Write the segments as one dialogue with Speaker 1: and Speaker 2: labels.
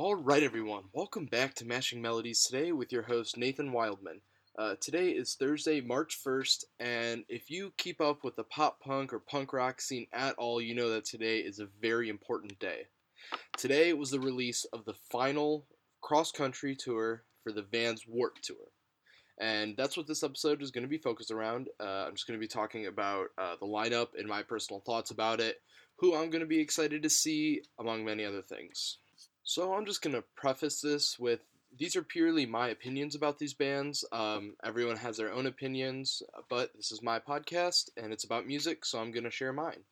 Speaker 1: All right, everyone. Welcome back to Mashing Melodies today with your host Nathan Wildman. Uh, today is Thursday, March 1st, and if you keep up with the pop punk or punk rock scene at all, you know that today is a very important day. Today was the release of the final cross country tour for the Vans Warped Tour. And that's what this episode is going to be focused around. Uh, I'm just going to be talking about uh, the lineup and my personal thoughts about it, who I'm going to be excited to see, among many other things. So I'm just to preface this with these are purely my opinions about these bands. Um, everyone has their own opinions, but this is my podcast and it's about music, so I'm to share mine.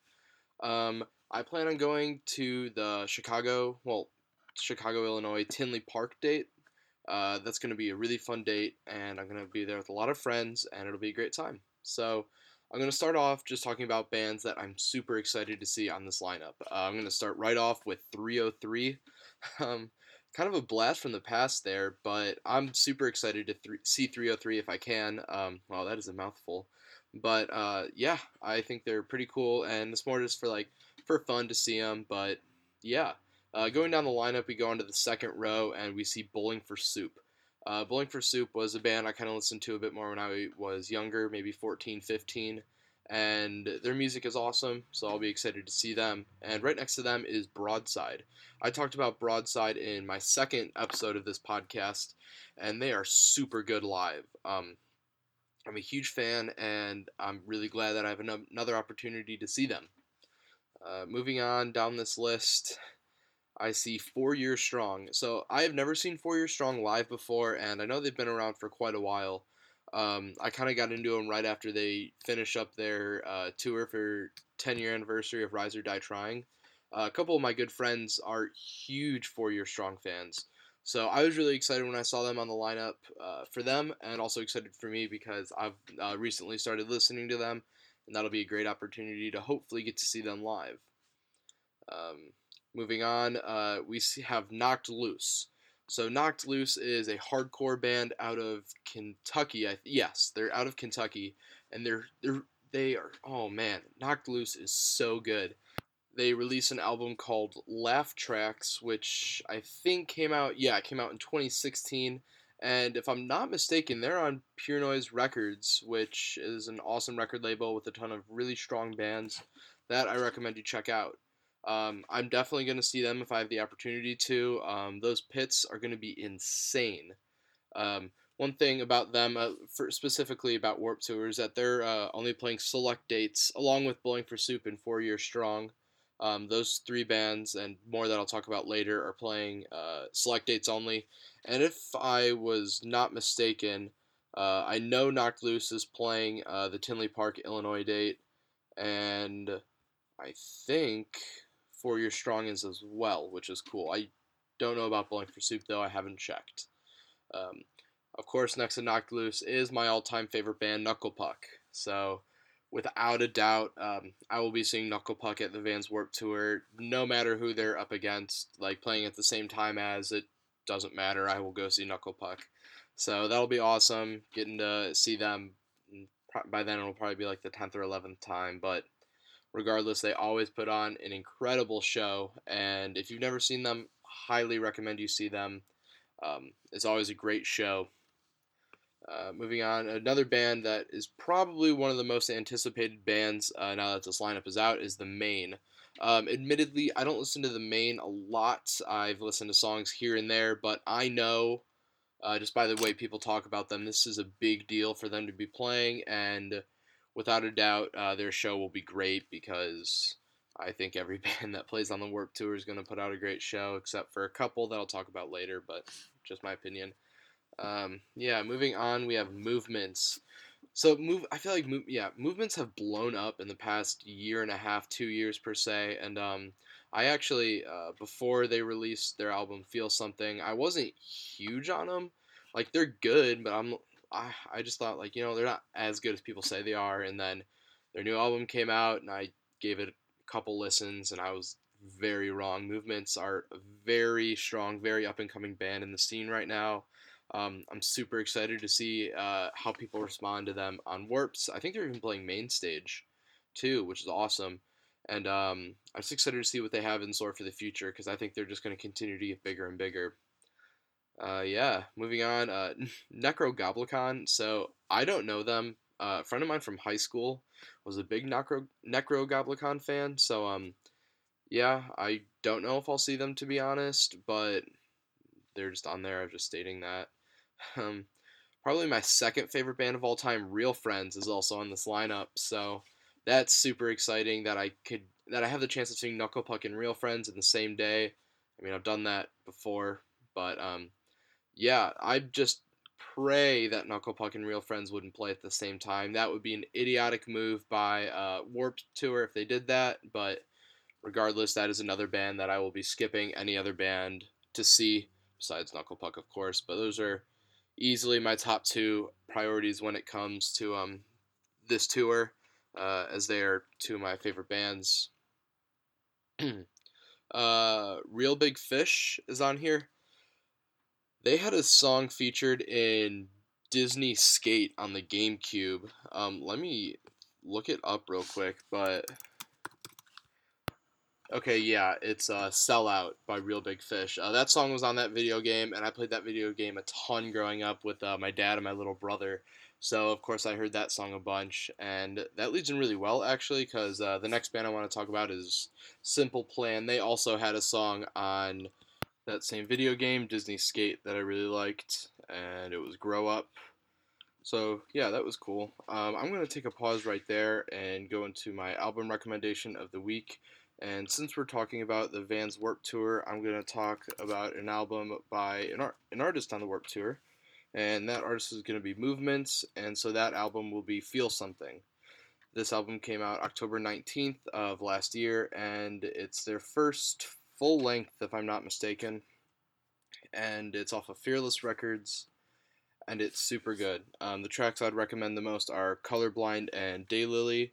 Speaker 1: Um, I plan on going to the Chicago, well, Chicago, Illinois Tinley Park date. Uh, that's going to be a really fun date, and I'm going to be there with a lot of friends, and it'll be a great time. So, I'm going to start off just talking about bands that I'm super excited to see on this lineup. Uh, I'm going to start right off with 3OH!3. Um, kind of a blast from the past there, but I'm super excited to th- see 3OH!3 if I can. Um, wow, that is a mouthful. But uh, yeah, I think they're pretty cool, and it's more just for like for fun to see them. But yeah, uh, going down the lineup, we go into the second row and we see Bowling for Soup. Uh, Bowling for Soup was a band I kind of listened to a bit more when I was younger, maybe 14, 15 and their music is awesome, so I'll be excited to see them. And right next to them is Broadside. I talked about Broadside in my second episode of this podcast, and they are super good live. Um, I'm a huge fan, and I'm really glad that I have another opportunity to see them. Uh, moving on down this list, I see Four Years Strong. So I have never seen Four Years Strong live before, and I know they've been around for quite a while. Um, I kind of got into them right after they finished up their uh, tour for 10 year anniversary of Rise or Die Trying. Uh, a couple of my good friends are huge Four Year Strong fans. So I was really excited when I saw them on the lineup uh, for them, and also excited for me because I've uh, recently started listening to them, and that'll be a great opportunity to hopefully get to see them live. Um, moving on, uh, we have Knocked Loose. So Knocked Loose is a hardcore band out of Kentucky. I, yes, they're out of Kentucky, and they're they're they are. Oh man, Knocked Loose is so good. They released an album called Laugh Tracks, which I think came out. Yeah, it came out in 2016. And if I'm not mistaken, they're on Pure Noise Records, which is an awesome record label with a ton of really strong bands that I recommend you check out. Um, I'm definitely going to see them if I have the opportunity to. Um, those pits are going to be insane. Um, one thing about them, uh, specifically about Warped Tour, is that they're uh, only playing select dates, along with Bowling for Soup and Four Year Strong. Um, those three bands and more that I'll talk about later are playing uh, select dates only. And if I was not mistaken, uh, I know Knocked Loose is playing uh, the Tinley Park, Illinois date, and I think Four Year Strong is as well, which is cool. I don't know about Bowling for Soup though. I haven't checked. Um, of course, next to Knocked Loose is my all-time favorite band, Knuckle Puck. So, without a doubt, um, I will be seeing Knuckle Puck at the Vans Warped Tour, no matter who they're up against. Like playing at the same time as it doesn't matter. I will go see Knuckle Puck. So that'll be awesome. Getting to see them. By then, it'll probably be like the tenth or eleventh time, but regardless, they always put on an incredible show. And if you've never seen them, highly recommend you see them. Um, it's always a great show. Uh, moving on, another band that is probably one of the most anticipated bands uh, now that this lineup is out is The Maine. Um, admittedly, I don't listen to The Maine a lot. I've listened to songs here and there, but I know uh, just by the way people talk about them, this is a big deal for them to be playing, and without a doubt, uh, their show will be great because I think every band that plays on the Warped Tour is going to put out a great show, except for a couple that I'll talk about later, but just my opinion. Um, yeah, moving on, we have movements. So move, I feel like move, yeah, movements have blown up in the past year and a half, two years per se, and um, I actually uh, before they released their album Feel Something, I wasn't huge on them. Like they're good, but I'm I, I just thought like you know they're not as good as people say they are and then their new album came out and i gave it a couple listens and i was very wrong. Movements are a very strong very up and coming band in the scene right now. Um, i'm super excited to see uh, how people respond to them on warps i think they're even playing main stage too which is awesome. And um, I'm just excited to see what they have in store for the future because I think they're just going to continue to get bigger and bigger. Uh, yeah, moving on. Uh, Nekrogoblikon. So I don't know them. Uh, a friend of mine from high school was a big Necro Nekrogoblikon fan. So um, yeah, I don't know if I'll see them to be honest, but they're just on there. I'm just stating that. Um, probably my second favorite band of all time, Real Friends, is also on this lineup. So that's super exciting that I could that I have the chance of seeing Knuckle Puck and Real Friends in the same day. I mean, I've done that before, but um, yeah, I just pray that Knuckle Puck and Real Friends wouldn't play at the same time. That would be an idiotic move by uh, Warped Tour if they did that. But regardless, that is another band that I will be skipping any other band to see besides Knuckle Puck, of course. But those are easily my top two priorities when it comes to um, this tour, uh, as they are two of my favorite bands. uh, Real Big Fish is on here. They had a song featured in Disney Skate on the GameCube. Um, let me look it up real quick, but okay, yeah, it's uh, "Sell Out" by Real Big Fish. Uh, that song was on that video game, and I played that video game a ton growing up with uh, my dad and my little brother. So of course I heard that song a bunch, and that leads in really well actually, because uh, the next band I want to talk about is Simple Plan. They also had a song on that same video game, Disney Skate, that I really liked, and it was Grow Up. So yeah, that was cool. Um, I'm gonna take a pause right there and go into my album recommendation of the week. And since we're talking about the Vans Warped Tour, I'm gonna talk about an album by an, art, an artist on the Warped Tour, and that artist is gonna be Movements, and so that album will be Feel Something. This album came out October 19th of last year, and it's their first full length, if I'm not mistaken. And it's off of Fearless Records, and it's super good. Um, the tracks I'd recommend the most are Colorblind and Daylily,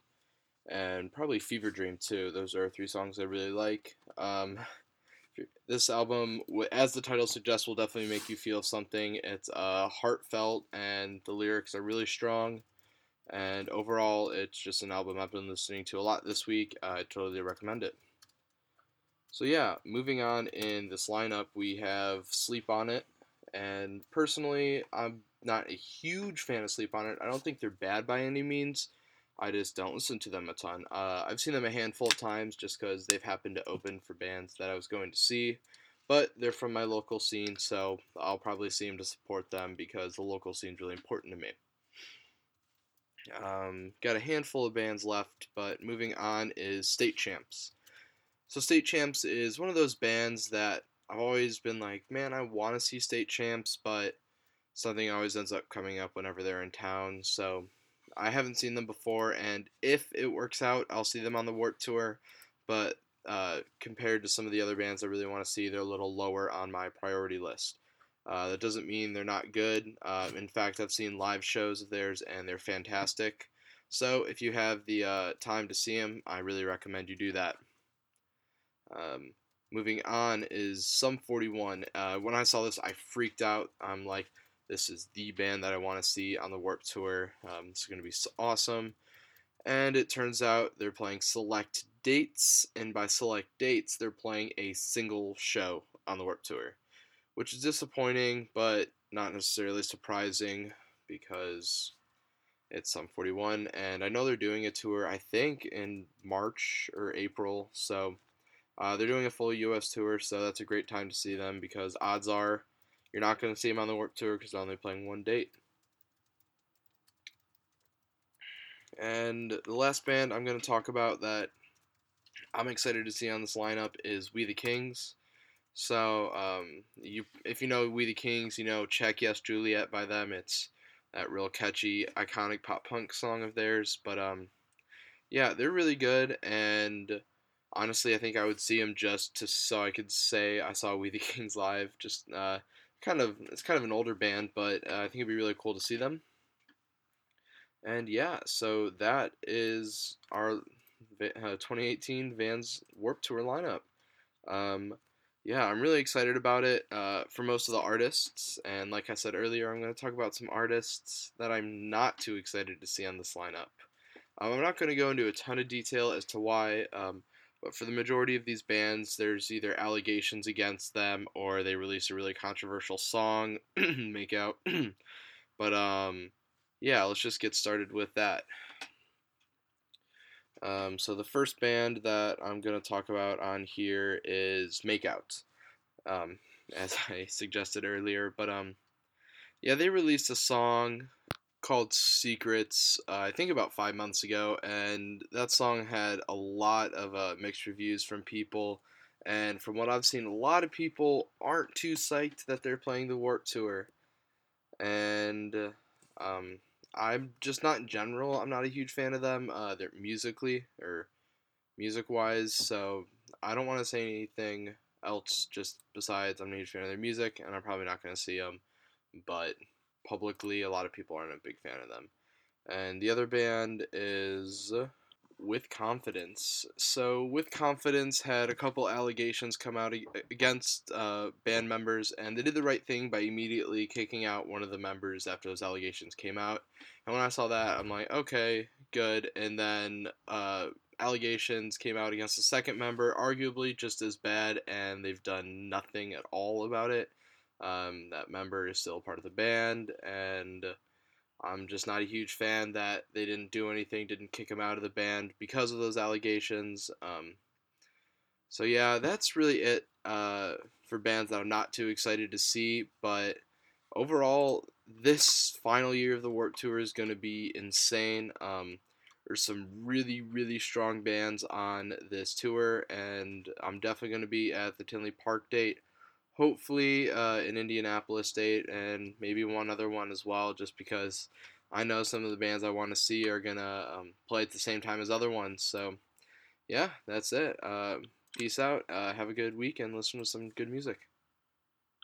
Speaker 1: and probably Fever Dream too. Those are three songs I really like. Um, this album, as the title suggests, will definitely make you feel something. It's uh, heartfelt, and the lyrics are really strong. And overall, it's just an album I've been listening to a lot this week. I totally recommend it. So yeah, moving on in this lineup, we have Sleep on It, and personally, I'm not a huge fan of Sleep on It. I don't think they're bad by any means. I just don't listen to them a ton. Uh, I've seen them a handful of times just because they've happened to open for bands that I was going to see, but they're from my local scene, so I'll probably see them to support them because the local scene's really important to me. Um, got a handful of bands left, but moving on is State Champs. So State Champs is one of those bands that I've always been like, man, I want to see State Champs, but something always ends up coming up whenever they're in town. So I haven't seen them before, and if it works out, I'll see them on the Warped Tour. But uh, compared to some of the other bands I really want to see, they're a little lower on my priority list. Uh, that doesn't mean they're not good. Uh, in fact, I've seen live shows of theirs, and they're fantastic. So if you have the uh, time to see them, I really recommend you do that. Um, moving on is Sum 41. Uh, when I saw this, I freaked out. I'm like, this is the band that I want to see on the Warped Tour. Um, is going to be awesome. And it turns out they're playing select dates, and by select dates, they're playing a single show on the Warped Tour, which is disappointing, but not necessarily surprising because it's Sum 41, and I know they're doing a tour, I think, in March or April, so uh, they're doing a full U.S. tour, so that's a great time to see them because odds are you're not going to see them on the Warped Tour because they're only playing one date. And the last band I'm going to talk about that I'm excited to see on this lineup is We the Kings. So, um, you if you know We the Kings, you know Check Yes Juliet by them. It's that real catchy, iconic pop punk song of theirs. But um, yeah, they're really good, and honestly, I think I would see him just to so I could say I saw We the Kings live. Just uh, kind of it's kind of an older band, but uh, I think it'd be really cool to see them. And yeah, so that is our uh, 2018 Vans Warped Tour lineup. Um, yeah, I'm really excited about it uh, for most of the artists. And like I said earlier, I'm going to talk about some artists that I'm not too excited to see on this lineup. Um, I'm not going to go into a ton of detail as to why, um, but for the majority of these bands, there's either allegations against them or they release a really controversial song, make out. but um, yeah, let's just get started with that. Um, so the first band that I'm going to talk about on here is Makeout, um, as I suggested earlier. But um, yeah, they released a song called Secrets, uh, I think about five months ago, and that song had a lot of uh, mixed reviews from people. And from what I've seen, a lot of people aren't too psyched that they're playing the Warped Tour. And um, I'm just not in general. I'm not a huge fan of them. Uh, they're musically or music wise, so I don't want to say anything else just besides I'm not a huge fan of their music, and I'm probably not going to see them. But publicly, a lot of people aren't a big fan of them. And the other band is With Confidence. So, With Confidence had a couple allegations come out against uh, band members, and they did the right thing by immediately kicking out one of the members after those allegations came out. And when I saw that, I'm like, okay, good. And then uh, allegations came out against the second member, arguably just as bad, and they've done nothing at all about it. Um, that member is still part of the band, and I'm just not a huge fan that they didn't do anything, didn't kick him out of the band because of those allegations. Um, so yeah, that's really it uh, for bands that I'm not too excited to see. But overall, this final year of the Warped Tour is going to be insane. Um, there's some really, really strong bands on this tour, and I'm definitely going to be at the Tinley Park date hopefully uh, an Indianapolis date and maybe one other one as well, just because I know some of the bands I want to see are gonna um, play at the same time as other ones. So yeah, that's it. Uh, peace out. Uh, have a good week and listen to some good music.